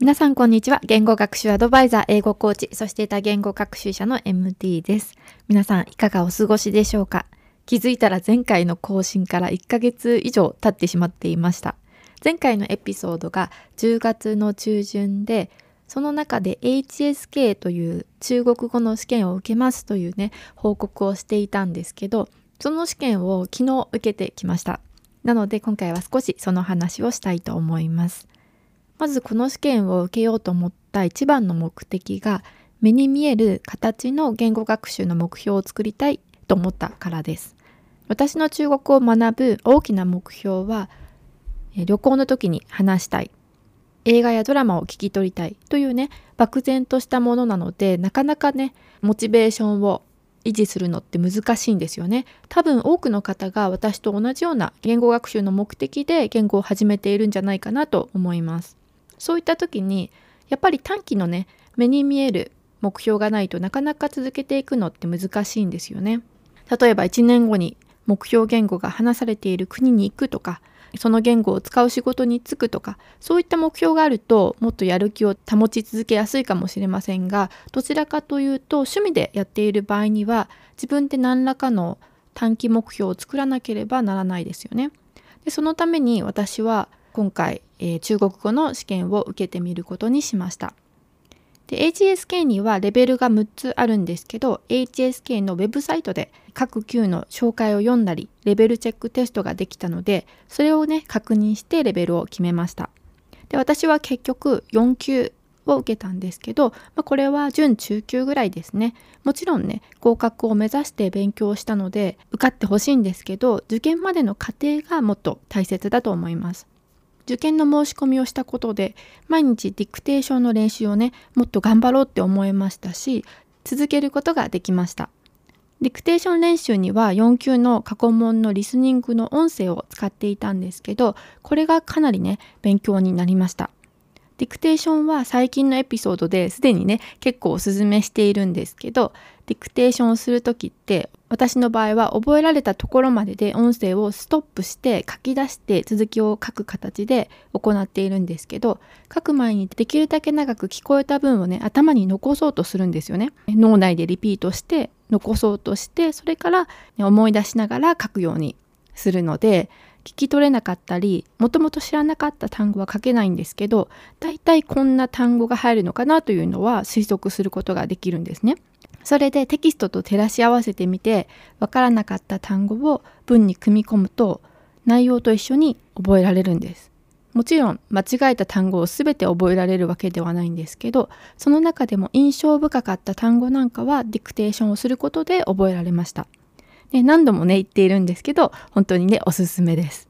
皆さんこんにちは。言語学習アドバイザー、英語コーチ、そして多言語学習者の MD です。皆さんいかがお過ごしでしょうか？気づいたら前回の更新から1ヶ月以上経ってしまっていました。前回のエピソードが10月の中旬で、その中で HSK という中国語の試験を受けますというね、報告をしていたんですけど、その試験を昨日受けてきました。なので今回は少しその話をしたいと思います。まずこの試験を受けようと思った一番の目的が目に見える形の言語学習の目標を作りたいと思ったからです。私の中国を学ぶ大きな目標は旅行の時に話したい。映画やドラマを聞き取りたいというね漠然としたものなのでなかなかねモチベーションを維持するのって難しいんですよね。多分多くの方が私と同じような言語学習の目的で言語を始めているんじゃないかなと思います。そういった時にやっぱり短期のね目に見える目標がないとなかなか続けていくのって難しいんですよね。例えば1年後に目標言語が話されている国に行くとかその言語を使う仕事に就くとかそういった目標があるともっとやる気を保ち続けやすいかもしれませんがどちらかというと趣味でやっている場合には自分で何らかの短期目標を作らなければならないですよね。でそのために私は今回、えー、中国語の試験を受けてみることにしました。で HSK にはレベルが6つあるんですけど HSK のウェブサイトで各級の紹介を読んだりレベルチェックテストができたのでそれをね確認してレベルを決めました。で私は結局4級を受けたんですけど、まあ、これは準中級ぐらいですね。もちろんね合格を目指して勉強したので受かってほしいんですけど受験までの過程がもっと大切だと思います。受験の申し込みをしたことで毎日ディクテーションの練習をねもっと頑張ろうって思いましたし続けることができました。ディクテーション練習には4級の過去問のリスニングの音声を使っていたんですけどこれがかなりね勉強になりました。ディクテーションは最近のエピソードですでにね結構おすすめしているんですけどディクテーションをする時って私の場合は覚えられたところまでで音声をストップして書き出して続きを書く形で行っているんですけど書く前にできるだけ長く聞こえた分をね頭に残そうとするんですよね脳内でリピートして残そうとしてそれから、ね、思い出しながら書くようにするので聞き取れなかったりもともと知らなかった単語は書けないんですけどだいたいこんな単語が入るのかなというのは推測することができるんですね。それでテキストと照らし合わせてみてわからなかった単語を文に組み込むと内容と一緒に覚えられるんです。もちろん間違えた単語を全て覚えられるわけではないんですけどその中でも印象深かった単語なんかはディクテーションをすることで覚えられました。で何度もね言っているんですけど本当にねおすすめです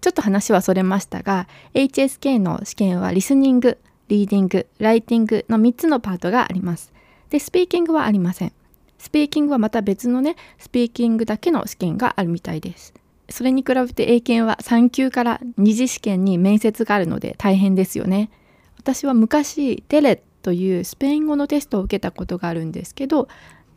ちょっと話はそれましたが HSK の試験はリスニングリーディングライティングの3つのパートがありますでスピーキングはありません。スピーキングはまた別のねスピーキングだけの試験があるみたいです。それに比べて英検は3級から2次試験に面接があるので大変ですよね。私は昔 DELEというスペイン語のテストを受けたことがあるんですけど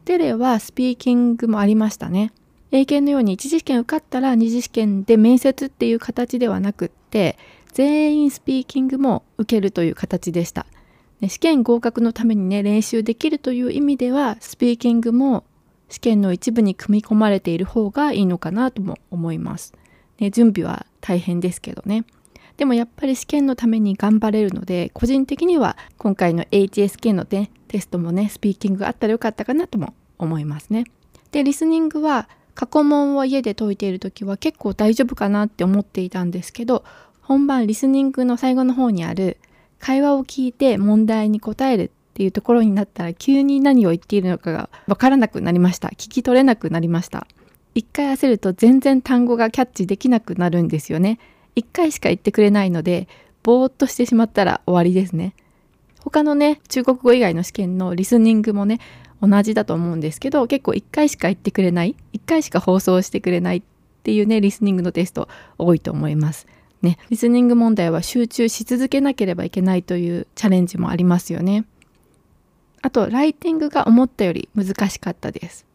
DELEはスピーキングもありましたね。英検のように一次試験受かったら二次試験で面接っていう形ではなくって全員スピーキングも受けるという形でした。試験合格のためにね練習できるという意味ではスピーキングも試験の一部に組み込まれている方がいいのかなとも思います。ね、準備は大変ですけどね。でもやっぱり試験のために頑張れるので個人的には今回の HSK の、ね、テストもねスピーキングがあったらよかったかなとも思いますね。でリスニングは過去問を家で解いている時は結構大丈夫かなって思っていたんですけど本番リスニングの最後の方にある会話を聞いて問題に答えるっていうところになったら急に何を言っているのかがわからなくなりました。聞き取れなくなりました。一回焦ると全然単語がキャッチできなくなるんですよね。一回しか言ってくれないのでぼーっとしてしまったら終わりですね。他のね中国語以外の試験のリスニングもね同じだと思うんですけど結構1回しか言ってくれない1回しか放送してくれないっていうねリスニングのテスト多いと思います。ね、リスニング問題は集中し続けなければいけないというチャレンジもありますよね。あとライティングが思ったより難しかったです。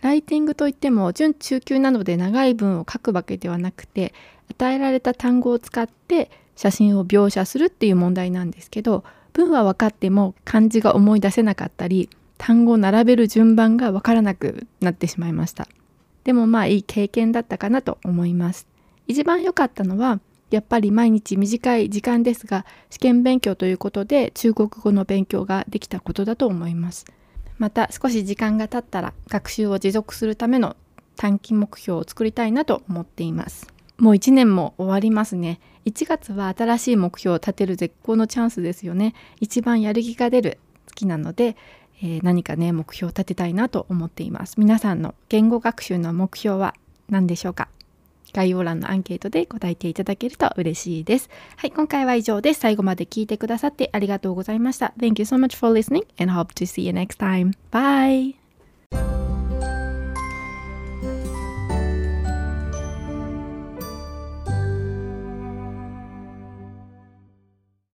ライティングといっても準中級なので長い文を書くわけではなくて与えられた単語を使って写真を描写するっていう問題なんですけど文は分かっても漢字が思い出せなかったり単語を並べる順番が分からなくなってしまいましたでもまあいい経験だったかなと思います一番良かったのはやっぱり毎日短い時間ですが試験勉強ということで中国語の勉強ができたことだと思います。また少し時間が経ったら学習を持続するための短期目標を作りたいなと思っています。もう1年も終わりますね。1月は新しい目標を立てる絶好のチャンスですよね。一番やる気が出る月なので、えー、何かね目標を立てたいなと思っています。皆さんの言語学習の目標は何でしょうか？概要欄のアンケートで答えていただけると嬉しいです。はい、今回は以上です。最後まで聞いてくださってありがとうございました。Thank you so much for listening and hope to see you next time. Bye!